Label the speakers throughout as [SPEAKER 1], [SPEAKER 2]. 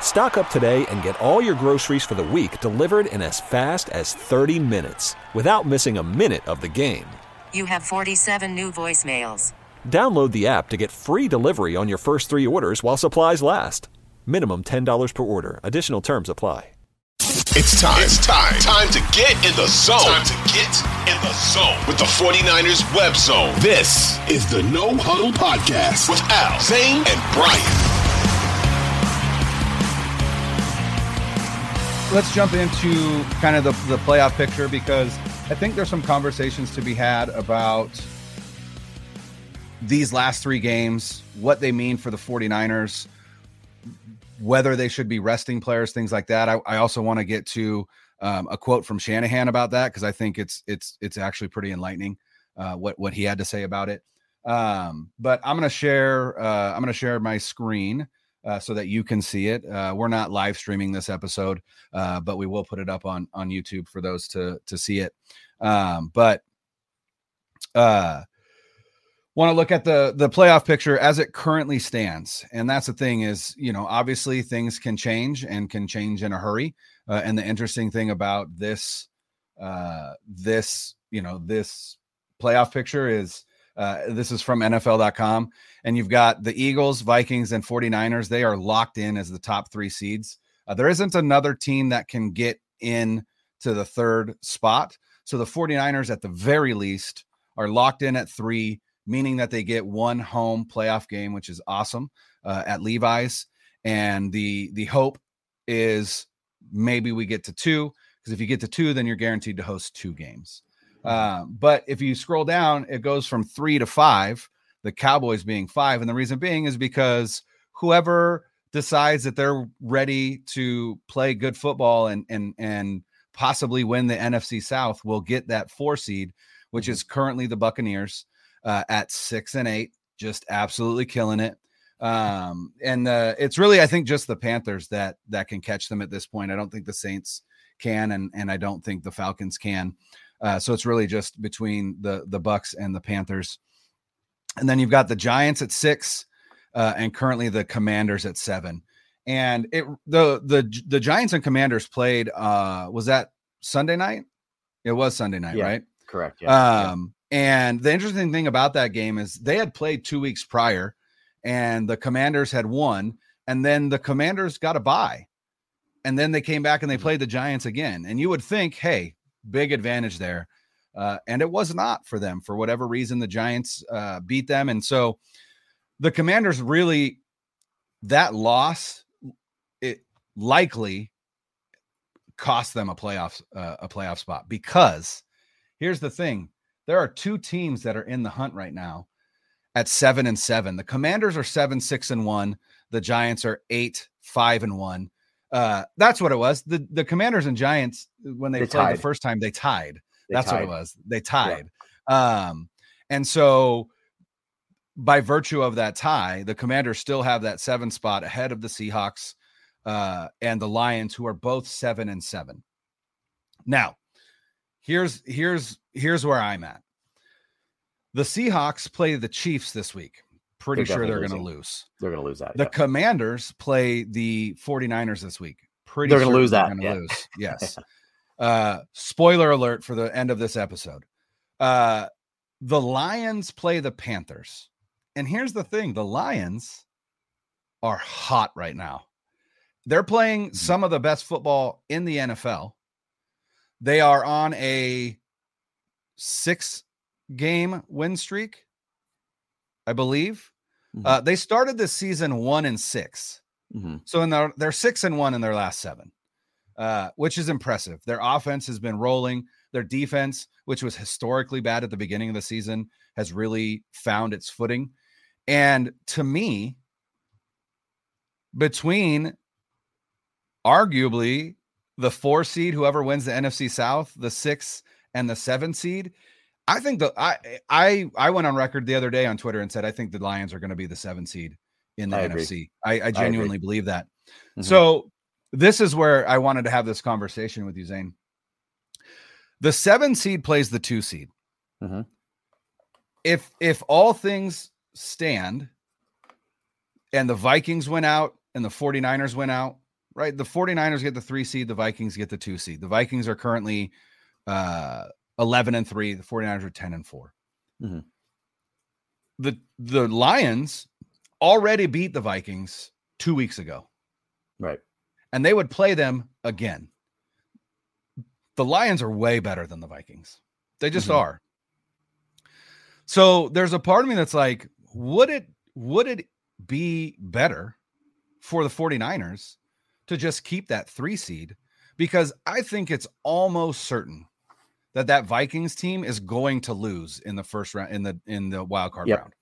[SPEAKER 1] Stock up today and get all your groceries for the week delivered in as fast as 30 minutes without missing a minute of the game.
[SPEAKER 2] You have 47 new voicemails.
[SPEAKER 1] Download the app to get free delivery on your first three orders while supplies last. Minimum $10 per order. Additional terms apply.
[SPEAKER 3] It's time. It's time. Time to get in the zone. Time to get in the zone with the 49ers web zone. This is the No Huddle Podcast with Al, Zane, and Brian.
[SPEAKER 4] Let's jump into kind of the, the playoff picture because I think there's some conversations to be had about these last three games, what they mean for the 49ers, whether they should be resting players, things like that. I, I also want to get to um, a quote from Shanahan about that because I think it's it's it's actually pretty enlightening uh, what what he had to say about it. Um, but I'm gonna share uh, I'm gonna share my screen uh, so that you can see it. Uh, we're not live streaming this episode, uh, but we will put it up on on YouTube for those to to see it. Um, but uh, want to look at the the playoff picture as it currently stands, and that's the thing is, you know, obviously things can change and can change in a hurry. Uh, and the interesting thing about this uh, this you know this playoff picture is uh, this is from NFL.com. And you've got the Eagles, Vikings, and 49ers. They are locked in as the top three seeds. Uh, there isn't another team that can get in to the third spot. So the 49ers, at the very least, are locked in at three, meaning that they get one home playoff game, which is awesome uh, at Levi's. And the the hope is maybe we get to two because if you get to two, then you're guaranteed to host two games. Uh, but if you scroll down, it goes from three to five, the Cowboys being five. And the reason being is because whoever decides that they're ready to play good football and and and possibly win the NFC South will get that four seed, which mm-hmm. is currently the Buccaneers uh, at six and eight, just absolutely killing it. Um, and uh, it's really, I think, just the Panthers that that can catch them at this point. I don't think the Saints can, and and I don't think the Falcons can. Uh, so it's really just between the the Bucks and the Panthers. And then you've got the Giants at six, uh, and currently the Commanders at seven. And it the the the Giants and Commanders played. Uh, was that Sunday night? It was Sunday night,
[SPEAKER 5] yeah,
[SPEAKER 4] right?
[SPEAKER 5] Correct. Yeah,
[SPEAKER 4] um, yeah. And the interesting thing about that game is they had played two weeks prior, and the Commanders had won, and then the Commanders got a bye, and then they came back and they mm. played the Giants again. And you would think, hey, big advantage there. Uh, and it was not for them for whatever reason. The Giants uh, beat them, and so the Commanders really that loss it likely cost them a playoff uh, a playoff spot because here's the thing: there are two teams that are in the hunt right now at seven and seven. The Commanders are seven six and one. The Giants are eight five and one. Uh, that's what it was. The the Commanders and Giants when they, they played tied. the first time they tied. They that's tied. what it was. They tied. Yeah. Um, and so by virtue of that tie, the Commanders still have that seven spot ahead of the Seahawks uh, and the Lions, who are both seven and seven. Now, here's here's here's where I'm at. The Seahawks play the Chiefs this week pretty they're sure they're going to lose.
[SPEAKER 5] They're going to lose that.
[SPEAKER 4] The yeah. Commanders play the 49ers this week.
[SPEAKER 5] Pretty sure they're going to lose that.
[SPEAKER 4] Gonna yeah. lose. Yes. uh, spoiler alert for the end of this episode. Uh, the Lions play the Panthers. And here's the thing the Lions are hot right now. They're playing mm-hmm. some of the best football in the NFL. They are on a six game win streak. I believe. Mm-hmm. Uh, they started this season one and 6
[SPEAKER 5] mm-hmm.
[SPEAKER 4] so in their they're six and one in their last seven. uh, which is impressive. Their offense has been rolling. Their defense, which was historically bad at the beginning of the season, has really found its footing. And to me, between arguably the four seed, whoever wins the NFC South, the six and the seven seed, I think the I I I went on record the other day on Twitter and said I think the Lions are going to be the seven seed in the I NFC. I, I, genuinely I believe that. Mm-hmm. So this is where I wanted to have this conversation with you, Zane. The seven seed plays the two seed. Mm-hmm. If if all things stand and the Vikings went out and the 49ers went out, right? The 49ers get the three seed, the Vikings get the two seed. The Vikings are currently uh 11 and three, the 49ers are 10 and 4 mm-hmm. The the Lions already beat the Vikings two weeks ago.
[SPEAKER 5] Right.
[SPEAKER 4] And they would play them again. The Lions are way better than the Vikings. They just mm-hmm. are. So there's a part of me that's like, would it would it be better for the 49ers to just keep that three seed? Because I think it's almost certain that that Vikings team is going to lose in the first round in the in the wild card yep. round.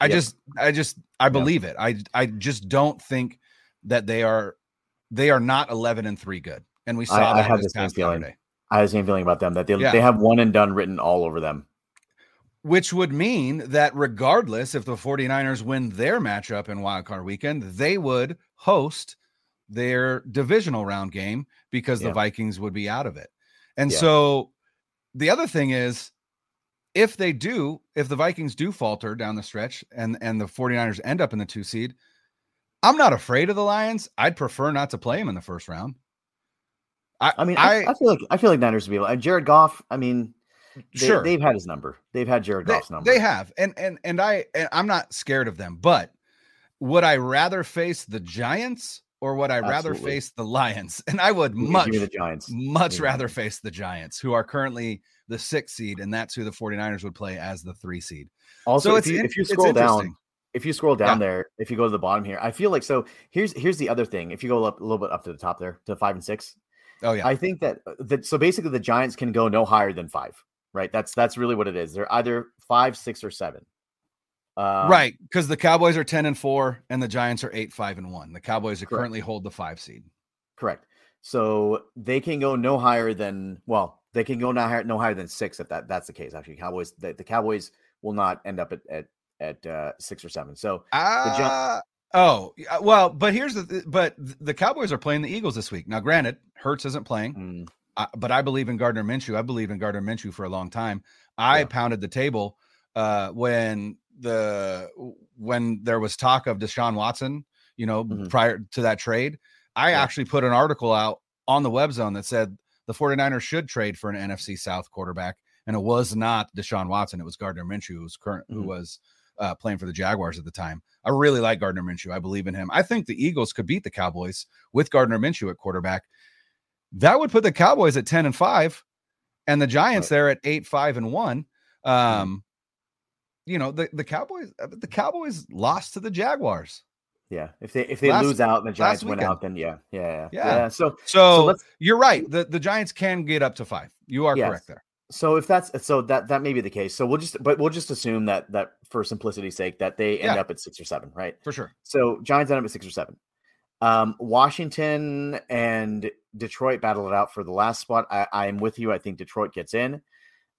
[SPEAKER 4] I yep. just I just I believe yep. it. I I just don't think that they are they are not 11 and 3 good. And we saw I, that I have the same
[SPEAKER 5] feeling. I have the same feeling about them that they yeah. they have one and done written all over them.
[SPEAKER 4] Which would mean that regardless if the 49ers win their matchup in wildcard weekend, they would host their divisional round game because yeah. the Vikings would be out of it. And yeah. so the other thing is if they do, if the Vikings do falter down the stretch and and the 49ers end up in the 2 seed, I'm not afraid of the Lions. I'd prefer not to play them in the first round.
[SPEAKER 5] I, I mean, I, I, feel like I feel like Niners would be able. Jared Goff, I mean, they, sure, they've had his number. They've had Jared Goff's
[SPEAKER 4] they,
[SPEAKER 5] number.
[SPEAKER 4] They have, and and and I and I'm not scared of them. But would I rather face the Giants or would I Absolutely. rather face the Lions? And I would much the Giants. much yeah. rather face the Giants, who are currently the sixth seed, and that's who the 49ers would play as the three seed.
[SPEAKER 5] Also, so if, you, if you scroll down, if you scroll down yeah. there, if you go to the bottom here, I feel like so. Here's here's the other thing. If you go up a little bit up to the top there to five and six,
[SPEAKER 4] oh yeah,
[SPEAKER 5] I think that uh, that so basically the Giants can go no higher than five, right? That's that's really what it is. They're either five, six, or seven.
[SPEAKER 4] Um, right, because the Cowboys are ten and four, and the Giants are eight, five, and one. The Cowboys are correct. currently hold the five seed.
[SPEAKER 5] Correct. So they can go no higher than well, they can go no higher, no higher than six if that that's the case. Actually, Cowboys the, the Cowboys will not end up at, at at uh, six or seven. So
[SPEAKER 4] uh, oh well, but here's the but the Cowboys are playing the Eagles this week. Now, granted, Hurts isn't playing, mm. uh, but I believe in Gardner Minshew. I believe in Gardner Minshew for a long time. I yeah. pounded the table uh, when the when there was talk of Deshaun Watson. You know, mm-hmm. prior to that trade, I yeah. actually put an article out on the web zone that said the 49ers should trade for an NFC South quarterback. And it was not Deshaun Watson. It was Gardner Minshew, who was current, mm-hmm. who was uh, playing for the Jaguars at the time. I really like Gardner Minshew. I believe in him. I think the Eagles could beat the Cowboys with Gardner Minshew at quarterback. That would put the Cowboys at 10 and 5 and the Giants right. there at 8 5 and 1. Mm-hmm. Um, you know, the the Cowboys uh, the Cowboys lost to the Jaguars.
[SPEAKER 5] Yeah, if they if they last, lose out and the Giants win out, then yeah, yeah, yeah.
[SPEAKER 4] yeah. yeah. So so, so you're right. The the Giants can get up to five. You are yes. correct there
[SPEAKER 5] so if that's so that that may be the case so we'll just but we'll just assume that that for simplicity's sake that they end yeah. up at six or seven right
[SPEAKER 4] for sure
[SPEAKER 5] so giants end up at six or seven um washington and detroit battle it out for the last spot i i'm with you i think detroit gets in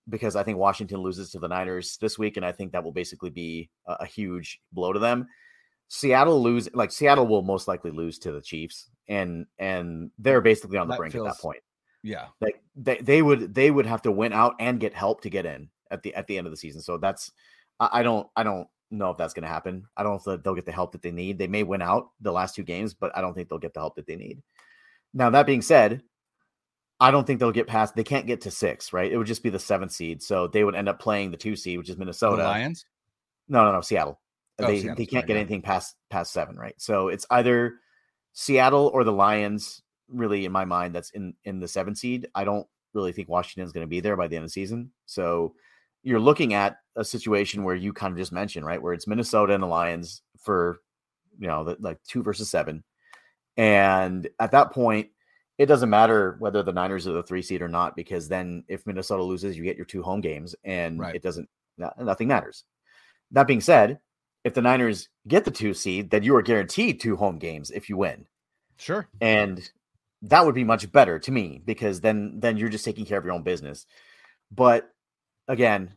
[SPEAKER 5] because i think washington loses to the niners this week and i think that will basically be a, a huge blow to them seattle lose like seattle will most likely lose to the chiefs and and they're basically on the that brink feels, at that point
[SPEAKER 4] yeah.
[SPEAKER 5] Like they, they would they would have to win out and get help to get in at the at the end of the season. So that's I, I don't I don't know if that's going to happen. I don't know if they'll get the help that they need. They may win out the last two games, but I don't think they'll get the help that they need. Now that being said, I don't think they'll get past. They can't get to six, right? It would just be the seventh seed, so they would end up playing the two seed, which is Minnesota.
[SPEAKER 4] The Lions?
[SPEAKER 5] No, no, no, Seattle. Oh, they Seattle's they can't get anything past past seven, right? So it's either Seattle or the Lions really in my mind that's in in the seven seed. I don't really think Washington's going to be there by the end of the season. So you're looking at a situation where you kind of just mentioned, right, where it's Minnesota and the Lions for you know the, like two versus seven, and at that point, it doesn't matter whether the Niners are the three seed or not, because then if Minnesota loses, you get your two home games, and
[SPEAKER 4] Right.
[SPEAKER 5] it doesn't nothing matters. That being said, if the Niners get the two seed, then you are guaranteed two home games if you win.
[SPEAKER 4] Sure.
[SPEAKER 5] and that would be much better to me because then then you're just taking care of your own business but again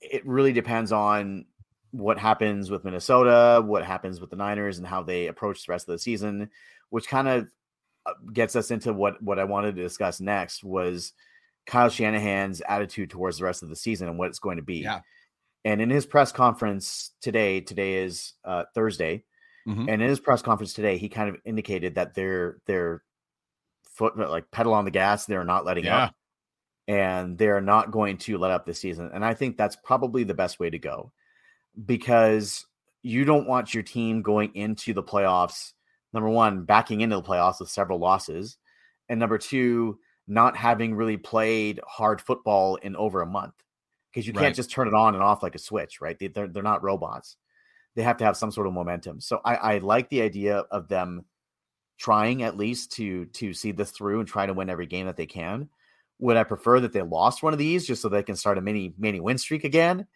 [SPEAKER 5] it really depends on what happens with minnesota what happens with the niners and how they approach the rest of the season which kind of gets us into what what i wanted to discuss next was kyle shanahan's attitude towards the rest of the season and what it's going to be
[SPEAKER 4] Yeah.
[SPEAKER 5] and in his press conference today today is uh, thursday
[SPEAKER 4] Mhm.
[SPEAKER 5] and in his press conference today, he kind of indicated that they're they're foot like pedal on the gas. They're not letting
[SPEAKER 4] Yeah.
[SPEAKER 5] up, and they're not going to let up this season. And I think that's probably the best way to go because you don't want your team going into the playoffs. Number one, backing into the playoffs with several losses, and number two, not having really played hard football in over a month because you can't just turn it on and off like a switch, right? They, they're they're not robots they have to have some sort of momentum. So I, I like the idea of them trying at least to to see this through and try to win every game that they can. Would I prefer that they lost one of these just so they can start a mini mini win streak again?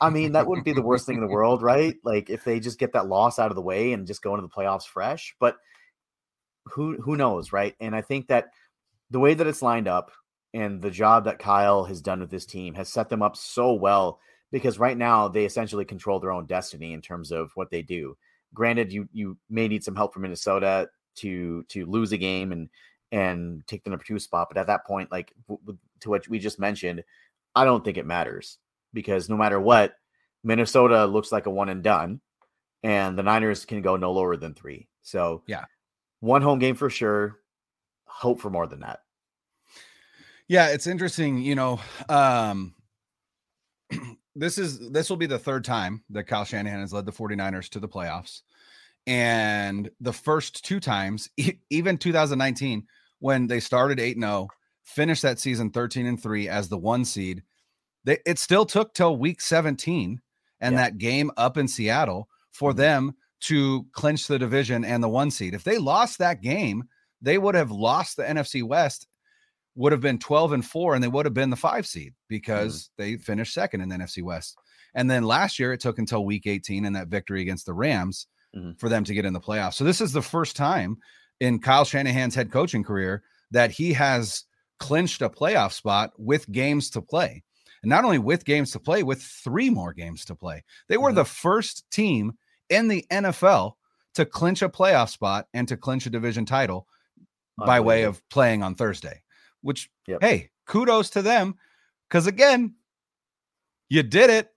[SPEAKER 5] I mean, that wouldn't be the worst thing in the world, right? Like if they just get that loss out of the way and just go into the playoffs fresh. But who who knows, right? And I think that the way that it's lined up and the job that Kyle has done with this team has set them up so well because right now they essentially control their own destiny in terms of what they do. Granted, you you may need some help from Minnesota to to lose a game and and take the number two spot, but at that point, like w- w- to what we just mentioned, I don't think it matters because no matter what, Minnesota looks like a one and done, and the Niners can go no lower than three. So
[SPEAKER 4] Yeah.
[SPEAKER 5] one home game for sure. Hope for more than that.
[SPEAKER 4] Yeah, it's interesting, you know, um this is this will be the third time that Kyle Shanahan has led the 49ers to the playoffs. And the first two times, e- even 2019 when they started 8-0, finished that season 13 and 3 as the 1 seed, they, it still took till week 17 and
[SPEAKER 5] Yeah.
[SPEAKER 4] that game up in Seattle for
[SPEAKER 5] Mhm.
[SPEAKER 4] them to clinch the division and the 1 seed. If they lost that game, they would have lost the NFC West would have been 12 and 4 and they would have been the 5 seed because they finished second in the NFC West. And then last year it took until week 18 and that victory against the Rams
[SPEAKER 5] Mhm.
[SPEAKER 4] for them to get in the playoffs. So this is the first time in Kyle Shanahan's head coaching career that he has clinched a playoff spot with games to play. And not only with games to play, with three more games to play. They were
[SPEAKER 5] Mhm.
[SPEAKER 4] the first team in the NFL to clinch a playoff spot and to clinch a division title by way of playing on Thursday, which,
[SPEAKER 5] Yep.
[SPEAKER 4] hey, kudos to them. Because again, you did it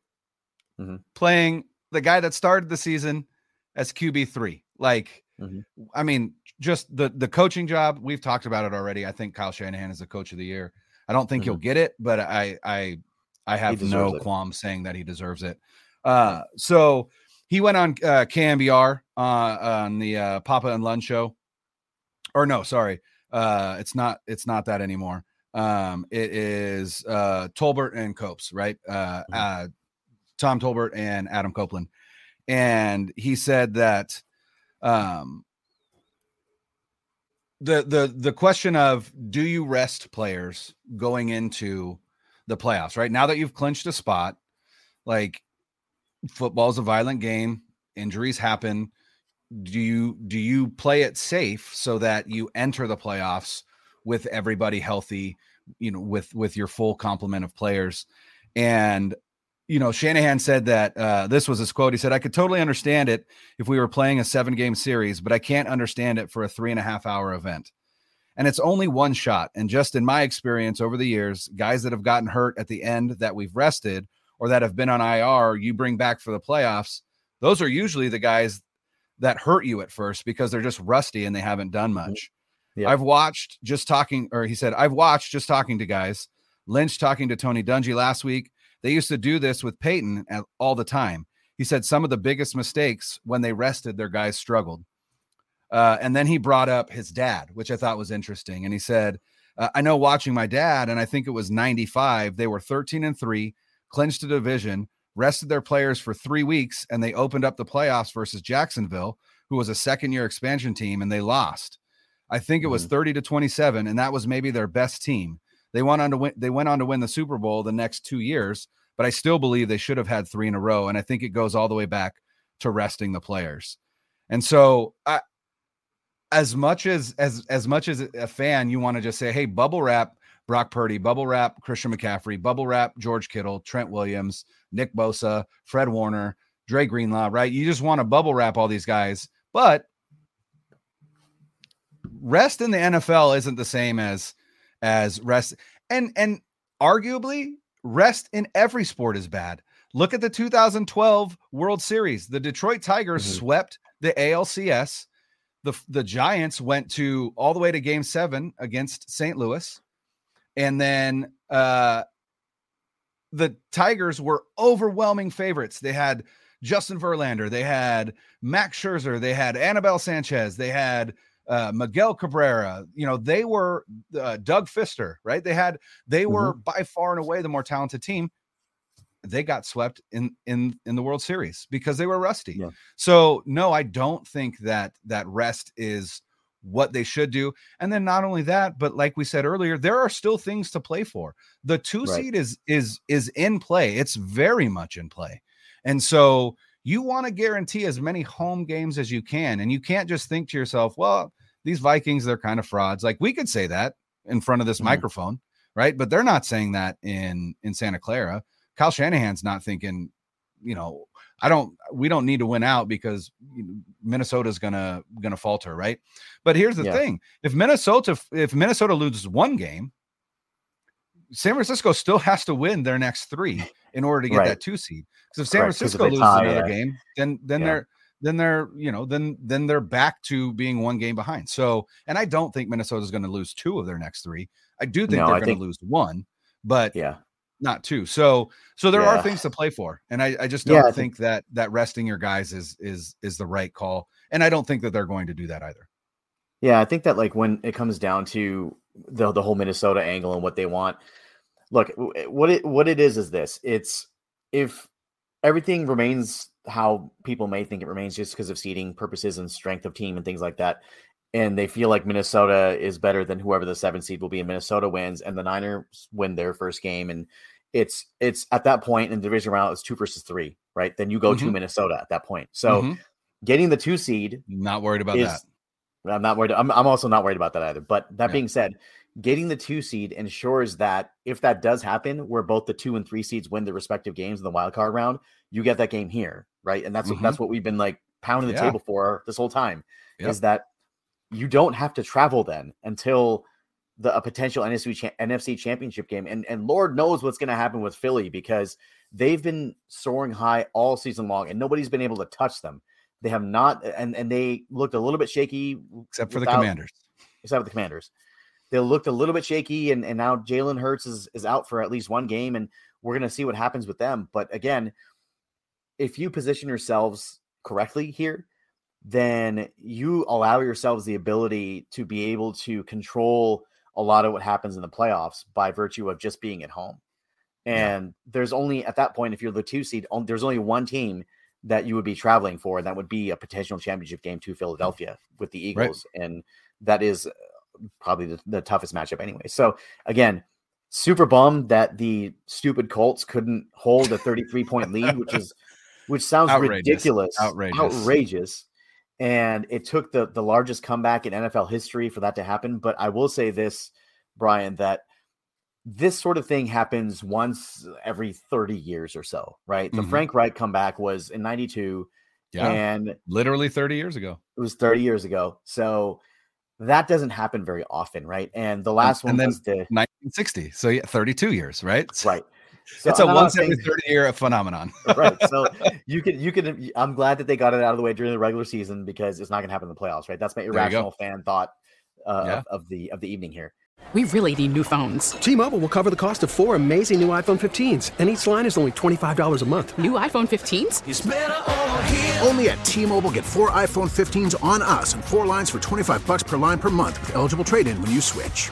[SPEAKER 5] Mhm.
[SPEAKER 4] playing the guy that started the season as QB3. Like,
[SPEAKER 5] Mhm.
[SPEAKER 4] I mean, just the the coaching job, we've talked about it already. I think Kyle Shanahan is the coach of the year. I don't think he'll get it, but I I I have no
[SPEAKER 5] it.
[SPEAKER 4] qualms saying that he deserves it. Uh so he went on uh KNBR uh on the uh Papa and Lund show. Or no, sorry. Uh it's not it's not that anymore. Um it is uh Tolbert and Copes, right? Uh
[SPEAKER 5] Mhm.
[SPEAKER 4] uh Tom Tolbert and Adam Copeland. And he said that um the the the question of do you rest players going into the playoffs right? Now that you've clinched a spot like football's a violent game injuries happen. Do you do you play it safe so that you enter the playoffs with everybody healthy you know with with your full complement of players? And you know shanahan said that uh this was his quote. He said i could totally understand it if we were playing a seven game series but i can't understand it for a three and a half hour event and it's only one shot and just in my experience over the years guys that have gotten hurt at the end that we've rested or that have been on ir you bring back for the playoffs those are usually the guys that hurt you at first because they're just rusty and they haven't done mm-hmm. much
[SPEAKER 5] Yeah.
[SPEAKER 4] i've watched just talking or he said i've watched just talking to guys lynch talking to tony dungy last week they used to do this with Peyton all the time. He said some of the biggest mistakes when they rested their guys struggled. Uh, and then he brought up his dad, which I thought was interesting. And he said, uh, I know watching my dad, and I think it was 95, they were 13 and three, clinched a division, rested their players for three weeks, and they opened up the playoffs versus Jacksonville, who was a second year expansion team, and they lost. I think it was
[SPEAKER 5] Mhm.
[SPEAKER 4] 30 to 27, and that was maybe their best team. They went on to win. They went on to win the Super Bowl the next two years, but I still believe they should have had three in a row. And I think it goes all the way back to resting the players. And so, I, as much as as as much as a fan, you want to just say, "Hey, bubble wrap Brock Purdy, bubble wrap Christian McCaffrey, bubble wrap George Kittle, Trent Williams, Nick Bosa, Fred Warner, Dre Greenlaw." Right? You just want to bubble wrap all these guys, but rest in the NFL isn't the same as as rest and and arguably rest in every sport is bad. Look at the 2012 World Series. The Detroit Tigers
[SPEAKER 5] Mhm.
[SPEAKER 4] swept the ALCS. The the Giants went to all the way to game 7 against St. Louis. And then uh the Tigers were overwhelming favorites. They had Justin Verlander, they had Max Scherzer, they had Anibal Sanchez, they had uh, Miguel Cabrera. You know, they were uh, Doug Fister, right? They had they were by far and away the more talented team. They got swept in in in the World Series because they were rusty.
[SPEAKER 5] Yeah.
[SPEAKER 4] So no, I don't think that that rest is what they should do. And then not only that, but like we said earlier, there are still things to play for. The two
[SPEAKER 5] Right.
[SPEAKER 4] seed is is is in play. It's very much in play. And so you want to guarantee as many home games as you can. And you can't just think to yourself, well, these Vikings, they're kind of frauds. Like we could say that in front of this
[SPEAKER 5] Mhm.
[SPEAKER 4] microphone, right? But they're not saying that in in Santa Clara. Kyle Shanahan's not thinking, you know, I don't we don't need to win out because Minnesota's gonna gonna falter, right? But here's the
[SPEAKER 5] Yeah.
[SPEAKER 4] thing: if Minnesota if Minnesota loses one game, San Francisco still has to win their next three in order to get
[SPEAKER 5] Right.
[SPEAKER 4] that two seed. Because if San
[SPEAKER 5] Correct,
[SPEAKER 4] Francisco loses
[SPEAKER 5] tie,
[SPEAKER 4] another
[SPEAKER 5] yeah.
[SPEAKER 4] game, then then
[SPEAKER 5] Yeah.
[SPEAKER 4] they're then they're you know then then they're back to being one game behind. So, and I don't think Minnesota's going to lose two of their next three. I do think
[SPEAKER 5] No,
[SPEAKER 4] they're going to lose one, but
[SPEAKER 5] Yeah.
[SPEAKER 4] Not two. So so there are things to play for, and I, I just don't
[SPEAKER 5] I
[SPEAKER 4] think that that resting your guys is is is the right call, and I don't think that they're going to do that either.
[SPEAKER 5] Yeah, I think that like when it comes down to the the whole Minnesota angle and what they want, look, eh, what it what it is is this: it's if everything remains how people may think it remains, just because of seating purposes and strength of team and things like that, and they feel like Minnesota is better than whoever the seven seed will be, and Minnesota wins, and the Niners win their first game, and it's it's at that point in the division round it's two versus three, right? Then you go to
[SPEAKER 4] Mhm.
[SPEAKER 5] Minnesota at that point. So
[SPEAKER 4] Mhm.
[SPEAKER 5] getting the two seed
[SPEAKER 4] Not worried about
[SPEAKER 5] is-
[SPEAKER 4] that.
[SPEAKER 5] I'm not worried. I'm, I'm also not worried about that either. But that
[SPEAKER 4] Yeah.
[SPEAKER 5] being said, getting the two seed ensures that if that does happen, where both the two and three seeds win their respective games in the wild card round, you get that game here, right? And that's
[SPEAKER 4] Mhm.
[SPEAKER 5] that's what we've been like pounding the
[SPEAKER 4] Yeah.
[SPEAKER 5] table for this whole time
[SPEAKER 4] Yep.
[SPEAKER 5] is that you don't have to travel then until the a potential NFC cha- NFC championship game. And and Lord knows what's going to happen with Philly because they've been soaring high all season long and nobody's been able to touch them. They have not, and and they looked a little bit shaky,
[SPEAKER 4] Except for the Commanders.
[SPEAKER 5] except for the Commanders. They looked a little bit shaky, and, and now Jalen Hurts is, is out for at least one game, and we're going to see what happens with them. But again, if you position yourselves correctly here, then you allow yourselves the ability to be able to control a lot of what happens in the playoffs by virtue of just being at home.
[SPEAKER 4] Yeah.
[SPEAKER 5] And there's only at that point, if you're the two seed, there's only one team that you would be traveling for, and that would be a potential championship game to Philadelphia with the
[SPEAKER 4] Right.
[SPEAKER 5] Eagles. And that is uh, probably the, the toughest matchup anyway. So again, super bummed that the stupid Colts couldn't hold a 33 point lead, which is which sounds
[SPEAKER 4] Outrageous.
[SPEAKER 5] ridiculous,
[SPEAKER 4] Outrageous.
[SPEAKER 5] outrageous. And it took the the largest comeback in NFL history for that to happen. But I will say this, Brian, that this sort of thing happens once every 30 years or so, right? The
[SPEAKER 4] Mhm.
[SPEAKER 5] Frank Reich comeback was in 92
[SPEAKER 4] Yeah.
[SPEAKER 5] and
[SPEAKER 4] Literally 30 years ago.
[SPEAKER 5] it was 30 years ago. So that doesn't happen very often, right? And the last
[SPEAKER 4] and
[SPEAKER 5] one
[SPEAKER 4] then
[SPEAKER 5] was the
[SPEAKER 4] 1960. So yeah, 32 years, right?
[SPEAKER 5] right. So
[SPEAKER 4] it's a
[SPEAKER 5] I'm not
[SPEAKER 4] once every
[SPEAKER 5] saying-
[SPEAKER 4] 30 year phenomenon.
[SPEAKER 5] right. So you could you could I'm glad that they got it out of the way during the regular season because it's not going to happen in the playoffs, right? That's my irrational fan thought uh,
[SPEAKER 4] Yeah.
[SPEAKER 5] of, of the of the evening here.
[SPEAKER 6] We really need new phones.
[SPEAKER 7] T-Mobile will cover the cost of four amazing new iPhone 15s, and each line is only $25 a month.
[SPEAKER 6] New iPhone 15s?
[SPEAKER 8] Only at T-Mobile get four iPhone 15s on us and four lines for 25 bucks per line per month with eligible trade-in when you switch.